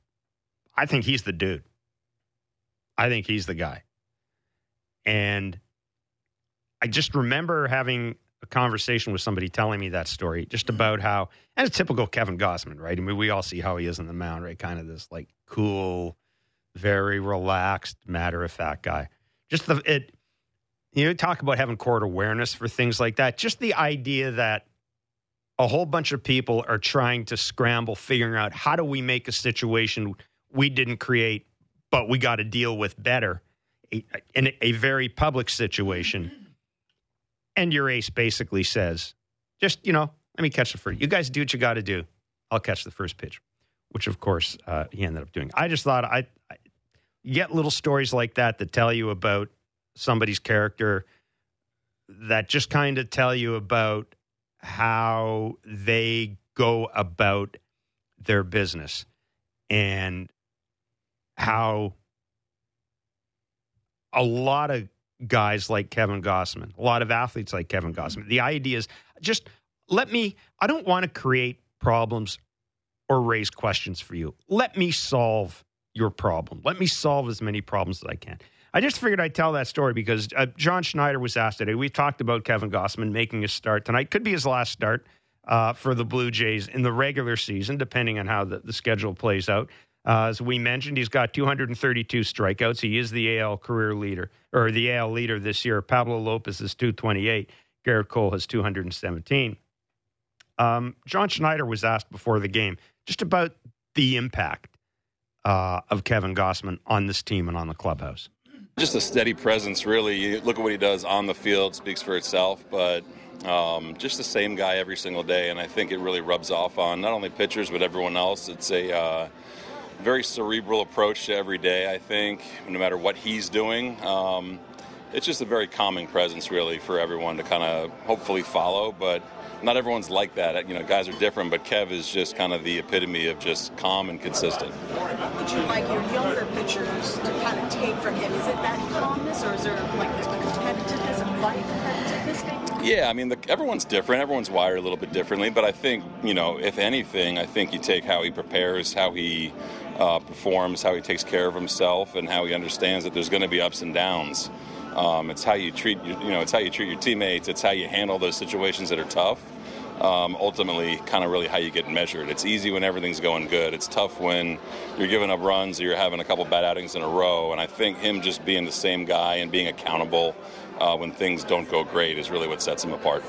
I think he's the dude. I think he's the guy. And I just remember having a conversation with somebody telling me that story just mm-hmm. about how, and it's typical Kevin Gausman, right? I mean, we all see how he is in the mound, right? Kind of this like cool, very relaxed, matter of fact guy. Just the, it, you know, talk about having court awareness for things like that. Just the idea that a whole bunch of people are trying to scramble, figuring out how do we make a situation we didn't create, but we got to deal with better in a very public situation. And your ace basically says, just, you know, let me catch the first. You guys do what you got to do. I'll catch the first pitch, which of course uh, he ended up doing. I just thought I, I get little stories like that that tell you about somebody's character that just kind of tell you about how they go about their business and how a lot of guys like Kevin Gausman, a lot of athletes like Kevin Gausman. The idea is just let me, I don't want to create problems or raise questions for you. Let me solve your problem. Let me solve as many problems as I can. I just figured I'd tell that story because uh, John Schneider was asked today. We talked about Kevin Gausman making a start tonight. Could be his last start uh, for the Blue Jays in the regular season, depending on how the, the schedule plays out. Uh, as we mentioned, he's got 232 strikeouts. He is the AL career leader, or the AL leader this year. Pablo Lopez is 228. Gerrit Cole has 217. Um, John Schneider was asked before the game just about the impact uh, of Kevin Gausman on this team and on the clubhouse. Just a steady presence, really. You look at what he does on the field, speaks for itself, but um, just the same guy every single day. And I think it really rubs off on not only pitchers, but everyone else. It's a uh, very cerebral approach to every day, I think, no matter what he's doing. Um, it's just a very calming presence, really, for everyone to kind of hopefully follow. But not everyone's like that. You know, guys are different, but Kev is just kind of the epitome of just calm and consistent. Would you like your younger pitchers to kind of take from him? Is it that calmness, or is there like the competitiveness and light competitiveness? Yeah, I mean, the, everyone's different. Everyone's wired a little bit differently, but I think you know, if anything, I think you take how he prepares, how he uh, performs, how he takes care of himself, and how he understands that there's going to be ups and downs. Um, it's how you treat you know it's how you treat your teammates. It's how you handle those situations that are tough. Um, ultimately, kind of really how you get measured. It's easy when everything's going good. It's tough when you're giving up runs or you're having a couple bad outings in a row. And I think him just being the same guy and being accountable uh, when things don't go great is really what sets him apart.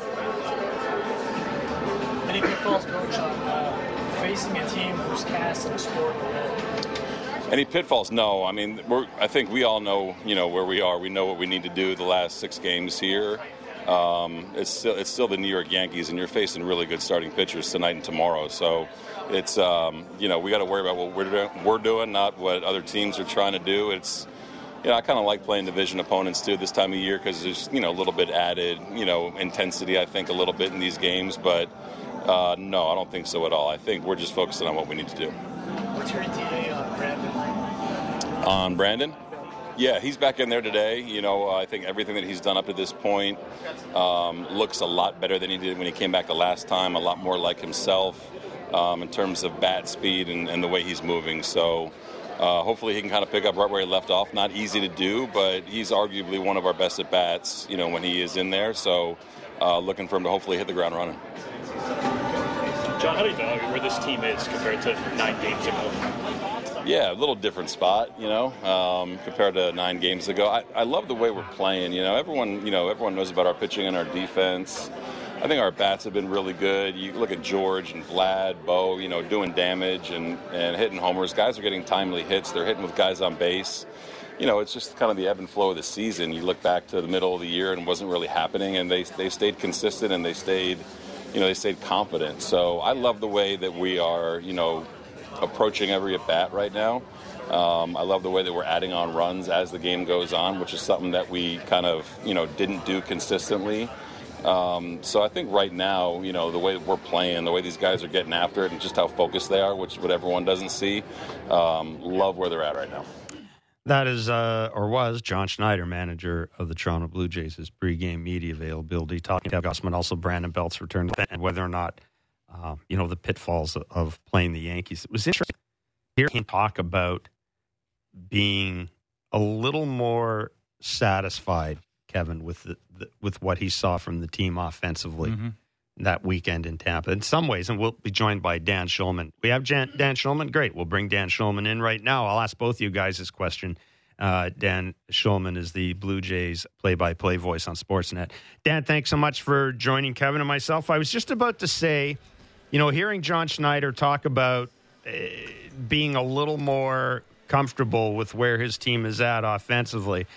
Any pitfalls, coach, on uh, facing a team who's cast in a sport any pitfalls? No. I mean, I think we all know, you know, where we are. We know what we need to do the last six games here. Um, it's still it's still the New York Yankees, and you're facing really good starting pitchers tonight and tomorrow. So it's um, you know we got to worry about what we're doing, we're doing, not what other teams are trying to do. It's you know I kind of like playing division opponents too this time of year because there's you know a little bit added you know intensity I think a little bit in these games, but uh, no, I don't think so at all. I think we're just focusing on what we need to do. What's your ETA on Brandon? Yeah, he's back in there today. You know, I think everything that he's done up to this point um, looks a lot better than he did when he came back the last time. A lot more like himself um, in terms of bat speed and, and the way he's moving. So. Uh, hopefully he can kind of pick up right where he left off. Not easy to do, but he's arguably one of our best at bats. You know when he is in there. So uh, looking for him to hopefully hit the ground running. John, how do you know where this team is compared to nine games ago? Yeah, a little different spot, you know, um, compared to nine games ago. I, I love the way we're playing. You know, everyone, you know, everyone knows about our pitching and our defense. I think our bats have been really good. You look at George and Vlad, Bo, you know, doing damage and, and hitting homers. Guys are getting timely hits. They're hitting with guys on base. You know, it's just kind of the ebb and flow of the season. You look back to the middle of the year and it wasn't really happening, and they, they stayed consistent and they stayed, you know, they stayed confident. So I love the way that we are, you know, approaching every at bat right now. Um, I love the way that we're adding on runs as the game goes on, which is something that we kind of, you know, didn't do consistently. Um, so I think right now, you know, the way we're playing, the way these guys are getting after it, and just how focused they are, which what everyone doesn't see, um, love where they're at right now. That is, uh, or was, John Schneider, manager of the Toronto Blue Jays' pregame media availability, talking to Gausman, also Brandon Belt's return, and whether or not, uh, you know, the pitfalls of playing the Yankees. It was interesting hearing him talk about being a little more satisfied, Kevin, with the, the, with what he saw from the team offensively Mm-hmm. that weekend in Tampa. In some ways, and we'll be joined by Dan Shulman. We have Jan, Dan Shulman. Great. We'll bring Dan Shulman in right now. I'll ask both you guys this question. Uh, Dan Shulman is the Blue Jays play-by-play voice on Sportsnet. Dan, thanks so much for joining Kevin and myself. I was just about to say, you know, hearing John Schneider talk about uh, being a little more comfortable with where his team is at offensively.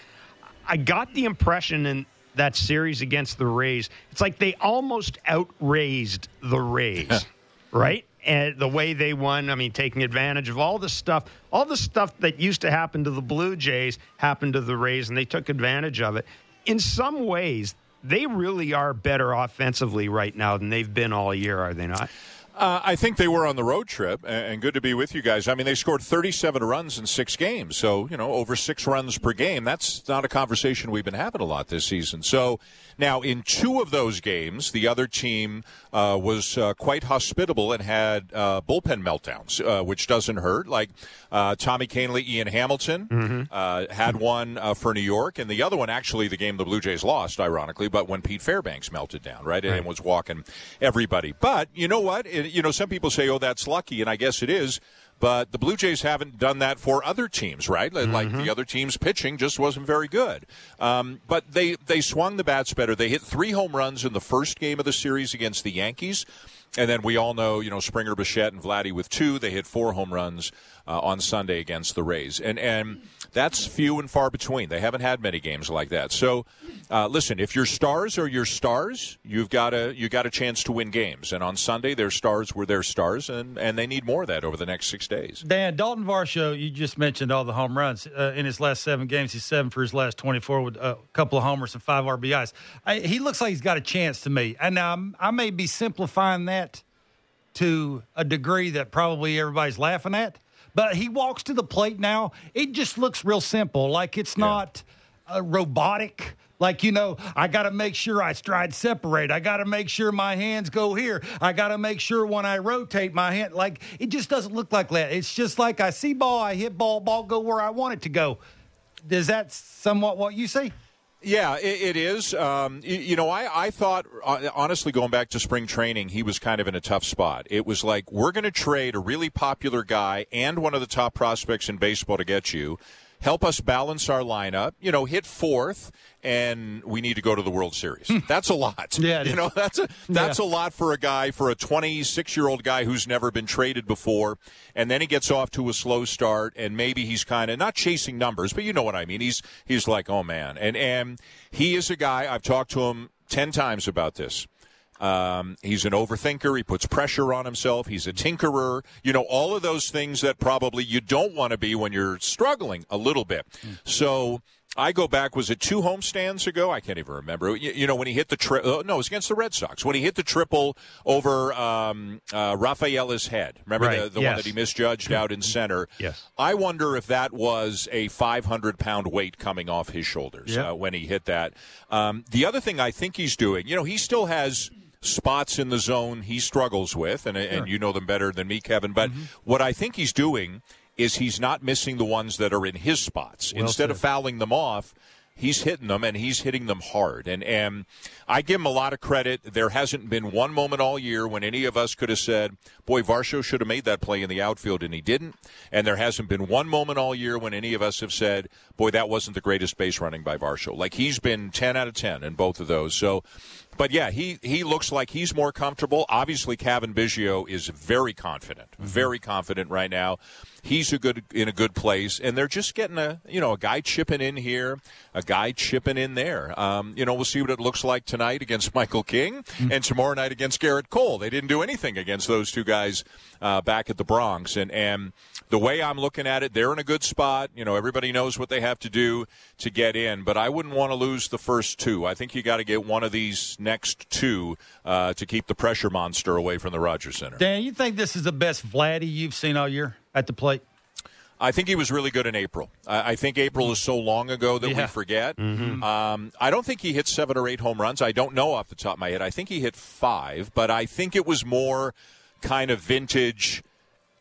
I got the impression in that series against the Rays, it's like they almost outraised the Rays, right? And the way they won, I mean, taking advantage of all the stuff, all the stuff that used to happen to the Blue Jays happened to the Rays, and they took advantage of it. In some ways, they really are better offensively right now than they've been all year, are they not? Uh, I think they were on the road trip, and good to be with you guys. I mean, they scored 37 runs in six games, so you know over six runs per game. That's not a conversation we've been having a lot this season. So now, in two of those games, the other team uh, was uh, quite hospitable and had uh, bullpen meltdowns, uh, which doesn't hurt. Like uh, Tommy Kahnle, Ian Hamilton uh, had one uh, for New York, and the other one actually the game the Blue Jays lost, ironically, but when Pete Fairbanks melted down, right, and was walking everybody. But you know what? It, you know, some people say, "Oh, that's lucky," and I guess it is. But the Blue Jays haven't done that for other teams, right? Like the other team's pitching just wasn't very good. Um, but they they swung the bats better. They hit three home runs in the first game of the series against the Yankees. And then we all know, you know, Springer, Bichette, and Vladdy with two. They hit four home runs uh, on Sunday against the Rays, and and that's few and far between. They haven't had many games like that. So, uh, listen, if your stars are your stars, you've got a you got a chance to win games. And on Sunday, their stars were their stars, and and they need more of that over the next six days. Dan Dalton Varsho, you just mentioned all the home runs uh, in his last seven games. He's seven for his last twenty-four with a couple of homers and five RBIs. I, he looks like he's got a chance to me, and I may be simplifying that to a degree that probably everybody's laughing at. But he walks to the plate now. It just looks real simple, like it's not uh, robotic. Like, you know, I got to make sure I stride separate. I got to make sure my hands go here. I got to make sure when I rotate my hand, like, it just doesn't look like that. It's just like I see ball, I hit ball, ball go where I want it to go. Is that somewhat what you see? Yeah, it, it is. Um, you, you know, I, I thought, uh, honestly, going back to spring training, he was kind of in a tough spot. It was like, we're going to trade a really popular guy and one of the top prospects in baseball to get you. Help us balance our lineup, you know, hit fourth, and we need to go to the World Series. That's a lot. Yeah, you is. know, that's a that's Yeah. a lot for a guy, for a 26 year old guy who's never been traded before, and then he gets off to a slow start, and maybe he's kind of not chasing numbers, but you know what I mean. He's he's like, oh man, and and he is a guy. I've talked to him ten times about this. Um, he's an overthinker. He puts pressure on himself. He's a tinkerer. You know, all of those things that probably you don't want to be when you're struggling a little bit. So I go back. Was it two homestands ago? I can't even remember. You, you know when he hit the tri- uh, no, it was against the Red Sox when he hit the triple over um, uh, Rafaela's head. Remember Right, the, the yes. one that he misjudged out in center. Yes. I wonder if that was a 500 pound weight coming off his shoulders Yeah. uh, when he hit that. Um, the other thing I think he's doing, you know, he still has spots in the zone he struggles with, and, and you know them better than me, Kevin. But Mm-hmm. what I think he's doing is he's not missing the ones that are in his spots. Instead of fouling them off, he's hitting them and he's hitting them hard. And and I give him a lot of credit. There hasn't been one moment all year when any of us could have said, "Boy, Varsho should have made that play in the outfield," and he didn't. And there hasn't been one moment all year when any of us have said, "Boy, that wasn't the greatest base running by Varsho." Like he's been ten out of ten in both of those. So. But yeah, he, he looks like he's more comfortable. Obviously, Cavan Biggio is very confident, very confident right now. He's a good in a good place, and they're just getting a you know a guy chipping in here, a guy chipping in there. Um, you know, we'll see what it looks like tonight against Michael King, and tomorrow night against Gerrit Cole. They didn't do anything against those two guys uh, back at the Bronx, and and the way I'm looking at it, they're in a good spot. You know, everybody knows what they have to do to get in, but I wouldn't want to lose the first two. I think you got to get one of these next two uh, to keep the pressure monster away from the Rogers Center. Dan, you think this is the best Vladdy you've seen all year at the plate? I think he was really good in April. I, I think April is so long ago that we Yeah. forget. Um, I don't think he hit seven or eight home runs. I don't know off the top of my head. I think he hit five, but I think it was more kind of vintage.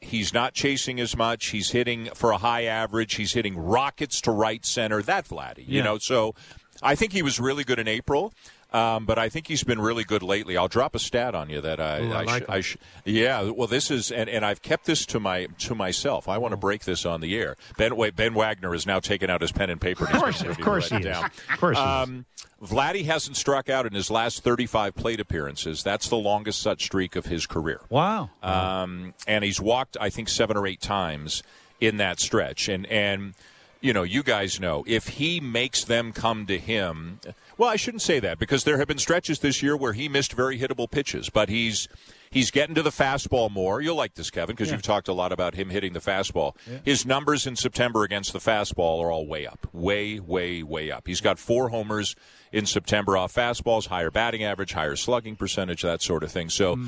He's not chasing as much. He's hitting for a high average. He's hitting rockets to right center. That Vladdy, you Yeah. know. So I think he was really good in April. Um, but I think he's been really good lately. I'll drop a stat on you that I, Ooh, I I, like sh- I sh- yeah. Well, this is and, and I've kept this to my to myself. I want to break this on the air. Ben Wa- Ben Wagner has now taken out his pen and paper. Of course, of course he is. Of course he is. Um, Vladdy hasn't struck out in his last 35 plate appearances. That's the longest such streak of his career. Wow. Um, and he's walked, I think, seven or eight times in that stretch. And and you know, you guys know if he makes them come to him. Well, I shouldn't say that because there have been stretches this year where he missed very hittable pitches, but he's he's getting to the fastball more. You'll like this, Kevin, because you've talked a lot about him hitting the fastball. His numbers in September against the fastball are all way up, way, way, way up. He's got four homers in September off fastballs, higher batting average, higher slugging percentage, that sort of thing. So,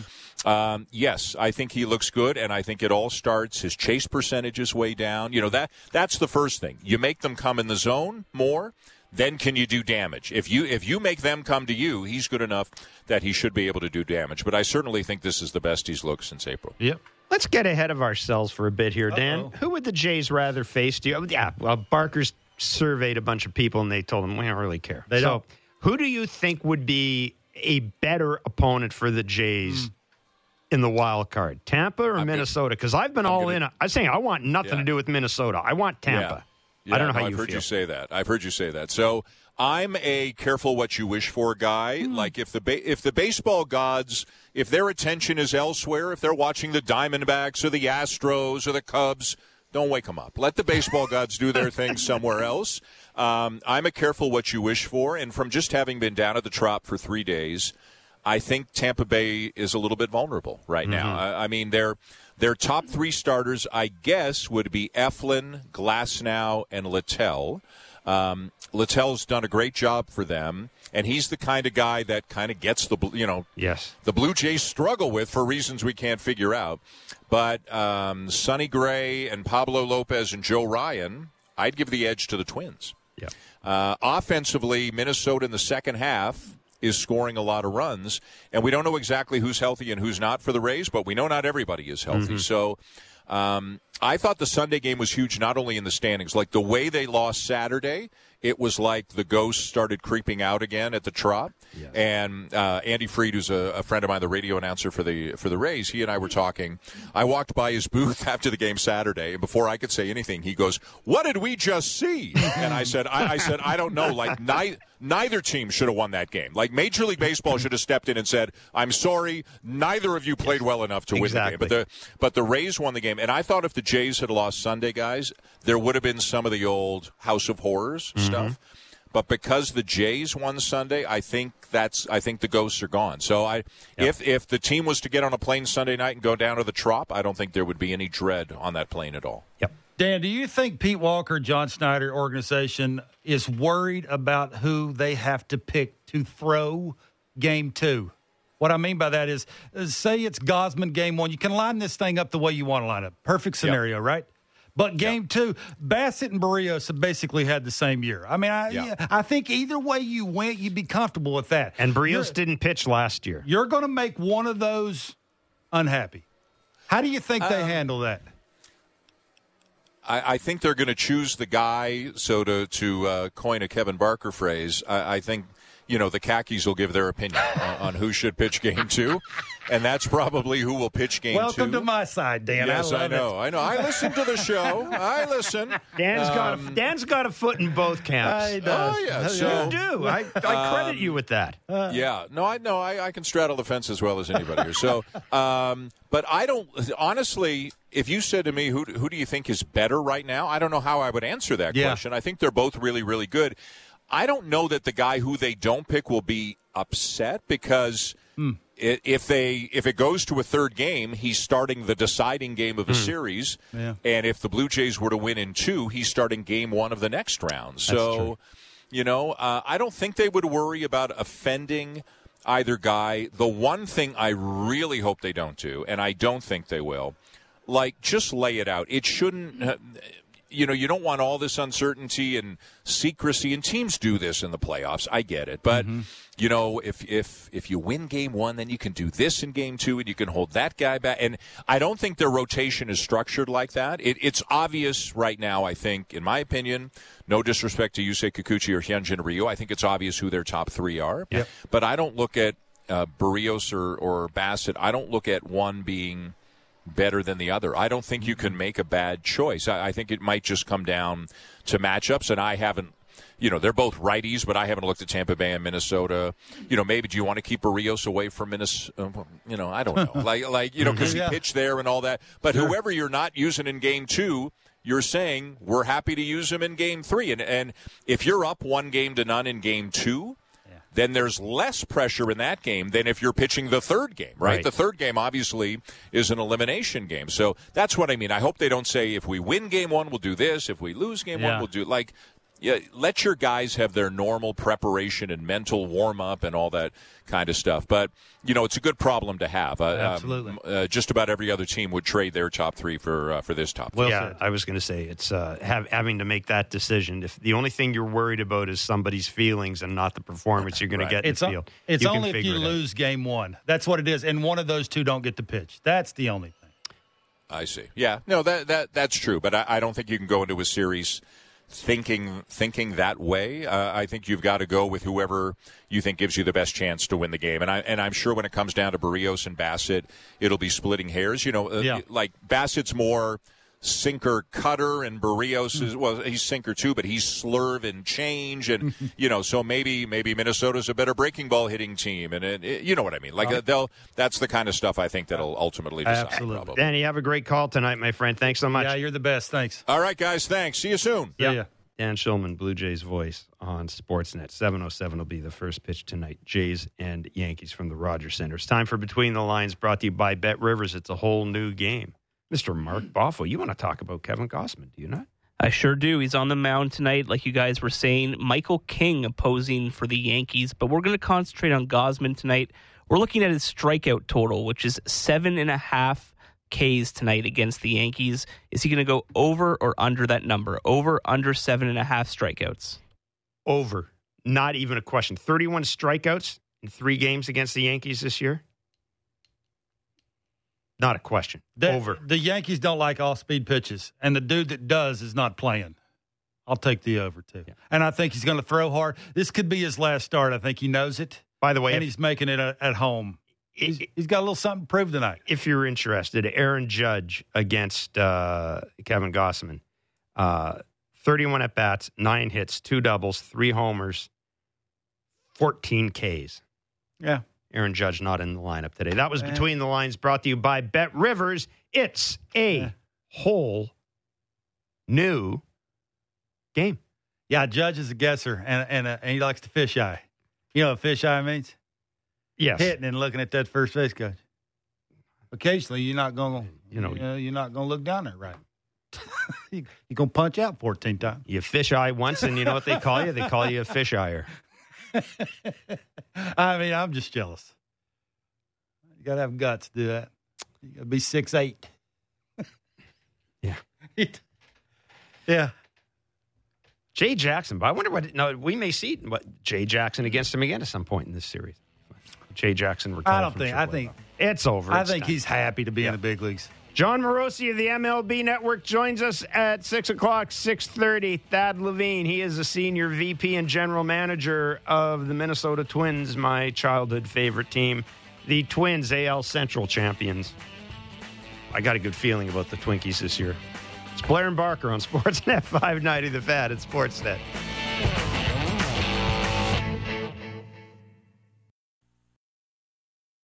um, yes, I think he looks good, and I think it all starts. His chase percentage is way down. You know that that's the first thing. You make them come in the zone more. Then can you do damage? If you if you make them come to you, he's good enough that he should be able to do damage. But I certainly think this is the best he's looked since April. Yep. Let's get ahead of ourselves for a bit here, Dan. Uh-oh. Who would the Jays rather face? Do you? Yeah, well, Barker's surveyed a bunch of people and they told him we don't really care. They so, don't. who do you think would be a better opponent for the Jays hmm. in the wild card, Tampa or I'm Minnesota? Because I've been I'm all gonna- in. I'm saying I want nothing Yeah. to do with Minnesota. I want Tampa. Yeah, I don't know how no, you I've heard feel. you say that. I've heard you say that. So I'm a careful what you wish for guy. Hmm. Like if the ba- if the baseball gods, if their attention is elsewhere, if they're watching the Diamondbacks or the Astros or the Cubs, don't wake them up. Let the baseball gods do their thing somewhere else. Um, I'm a careful what you wish for, and from just having been down at the Trop for three days. I think Tampa Bay is a little bit vulnerable right now. I, I mean, their their top three starters, I guess, would be Eflin, Glasnow, and Littell. Um, Littell's done a great job for them, and he's the kind of guy that kind of gets the you know Yes. the Blue Jays struggle with for reasons we can't figure out. But um, Sonny Gray and Pablo Lopez and Joe Ryan, I'd give the edge to the Twins. Yeah. Uh, offensively, Minnesota in the second half is scoring a lot of runs, and we don't know exactly who's healthy and who's not for the Rays, but we know not everybody is healthy. So um, I thought the Sunday game was huge, not only in the standings, like the way they lost Saturday. It was like the ghosts started creeping out again at the Trop, and uh, Andy Freed, who's a, a friend of mine, the radio announcer for the for the Rays, he and I were talking. I walked by his booth after the game Saturday, and before I could say anything, he goes, "What did we just see?" And I said, "I, I said I don't know. Like ni- neither team should have won that game. Like Major League Baseball should have stepped in and said, "I'm sorry, neither of you played well enough to win the game." But the but the Rays won the game, and I thought if the Jays had lost Sunday, guys, there would have been some of the old House of Horrors Mm-hmm. stuff. But because the Jays won Sunday, I think that's I think the ghosts are gone. So I if if the team was to get on a plane Sunday night and go down to the Trop, I don't think there would be any dread on that plane at all. Yep. Dan, do you think Pete Walker, John Schneider organization is worried about who they have to pick to throw game two? What I mean by that is, uh, say it's Gausman game one. You can line this thing up the way you want to line up. Perfect scenario, right? But game two, Bassitt and Berrios have basically had the same year. I mean, I, Yeah. I think either way you went, you'd be comfortable with that. And Berrios You're- didn't pitch last year. You're going to make one of those unhappy. How do you think they handle that? I, I think they're going to choose the guy. So to to uh, coin a Kevin Barker phrase, I, I think you know the khakis will give their opinion on, on who should pitch game two, and that's probably who will pitch game Welcome two. to my side, Dan. yes, I, I, know, I know. I listen to the show. I listen. Dan's got Um, a, Dan's got a foot in both camps. I does. Oh yeah, you do. I, I credit you with that. yeah, no, I know I, I can straddle the fence as well as anybody here. So, um, but I don't honestly. If you said to me, who who do you think is better right now? I don't know how I would answer that Yeah. question. I think they're both really, really good. I don't know that the guy who they don't pick will be upset because. Hmm. i If they if it goes to a third game, he's starting the deciding game of a hmm. series, Yeah. and if the Blue Jays were to win in two, he's starting game one of the next round. So, you know, uh, I don't think they would worry about offending either guy. The one thing I really hope they don't do, and I don't think they will, like just lay it out. It shouldn't. Uh, You know, you don't want all this uncertainty and secrecy, and teams do this in the playoffs. I get it, but you know, if if if you win game one, then you can do this in game two, and you can hold that guy back. And I don't think their rotation is structured like that. It, it's obvious right now. I think, in my opinion, no disrespect to Yusei Kikuchi or Hyunjin Ryu, I think it's obvious who their top three are. Yep. But I don't look at uh, Berrios or, or Bassitt. I don't look at one being better than the other. I don't think you can make a bad choice. I, I think it might just come down to matchups, and I haven't. You know, they're both righties, but I haven't looked at Tampa Bay and Minnesota. You know, maybe do you want to keep Berrios away from Minnesota? Uh, you know, I don't know. like, like you know, because Yeah. he pitched there and all that. But whoever you're not using in game two, you're saying we're happy to use him in game three. And and if you're up one game to none in game two, then there's less pressure in that game than if you're pitching the third game, right? Right. The third game obviously is an elimination game. So that's what I mean. I hope they don't say if we win game one, we'll do this. If we lose game Yeah. one, we'll do like. Yeah, let your guys have their normal preparation and mental warm up and all that kind of stuff. But you know, it's a good problem to have. Uh, um, Absolutely. uh, just about every other team would trade their top three for uh, for this top. Well yeah, said. I was going to say it's uh, have, having to make that decision. If the only thing you're worried about is somebody's feelings and not the performance you're going Right. to get in It's, the o- field, it's you can only if you it out. lose game one. That's what it is. And one of those two don't get to pitch. That's the only thing. I see. Yeah, no, that that that's true. But I, I don't think you can go into a series thinking thinking that way. Uh, I think you've got to go with whoever you think gives you the best chance to win the game. And I and I'm sure when it comes down to Berrios and Bassitt, it'll be splitting hairs. You know, uh, Yeah. like Bassitt's more sinker cutter and Berrios Hmm. is well he's sinker too but he's slurve and change and you know so maybe maybe Minnesota's a better breaking ball hitting team and it, it- you know what I mean like uh, they'll that's the kind of stuff I think that'll ultimately decide Absolutely. probably. Danny, have a great call tonight, my friend. Thanks so much. Yeah, you're the best. Thanks. All right, guys. Thanks. See you soon. Yeah. yeah. Dan Shulman, Blue Jays voice on Sportsnet. 707 will be the first pitch tonight. Jays and Yankees from the Rogers Center. It's time for Between the Lines brought to you by Bet Rivers. It's a whole new game. Mr. Mark Boffo, you want to talk about Kevin Gausman, do you not? I sure do. He's on the mound tonight, like you guys were saying. Michael King opposing for the Yankees, but we're going to concentrate on Gausman tonight. We're looking at his strikeout total, which is seven and a half Ks tonight against the Yankees. Is he going to go over or under that number? Over, under seven and a half strikeouts? Over. Not even a question. 31 strikeouts in three games against the Yankees this year? Not a question. The, Over. The Yankees don't like off speed pitches, and the dude that does is not playing. I'll take the over too. Yeah. And I think he's going to throw hard. This could be his last start. I think he knows it, By the way, and if- he's making it at, at home. He's, he's got a little something to prove tonight. if you're interested, Aaron Judge against uh, Kevin Gausman. Uh, 31 at bats, nine hits, two doubles, three homers, 14 Ks. Yeah. Aaron Judge not in the lineup today. That was Eh. Between the Lines brought to you by Bet Rivers. It's a Eh. whole new game. Yeah, Judge is a guesser, and and, uh, and he likes to fish eye. You know what fish eye means? Yes. Hitting and looking at that first base coach. Occasionally, you're not going to, You know- you know, you're not going to look down there right. you, you're going to punch out 14 times. You fish eye once, and you know what they call you? They call you a fish eyer. I mean, I'm just jealous. You got to have guts to do that. You got to be six eight. Yeah. yeah. Jay Jackson, but I wonder what. No, we may see what Jay Jackson against him again at some point in this series. Jay Jackson retired. I don't think. I think it's over. I It's think done. he's happy to be in the big leagues. Jon Morosi of the MLB Network joins us at six o'clock, six thirty. Thad Levine, he is the senior VP and general manager of the Minnesota Twins, my childhood favorite team, the Twins AL Central champions. I got a good feeling about the Twinkies this year. It's Blair and Barker on Sportsnet 590 The Fan at Sportsnet.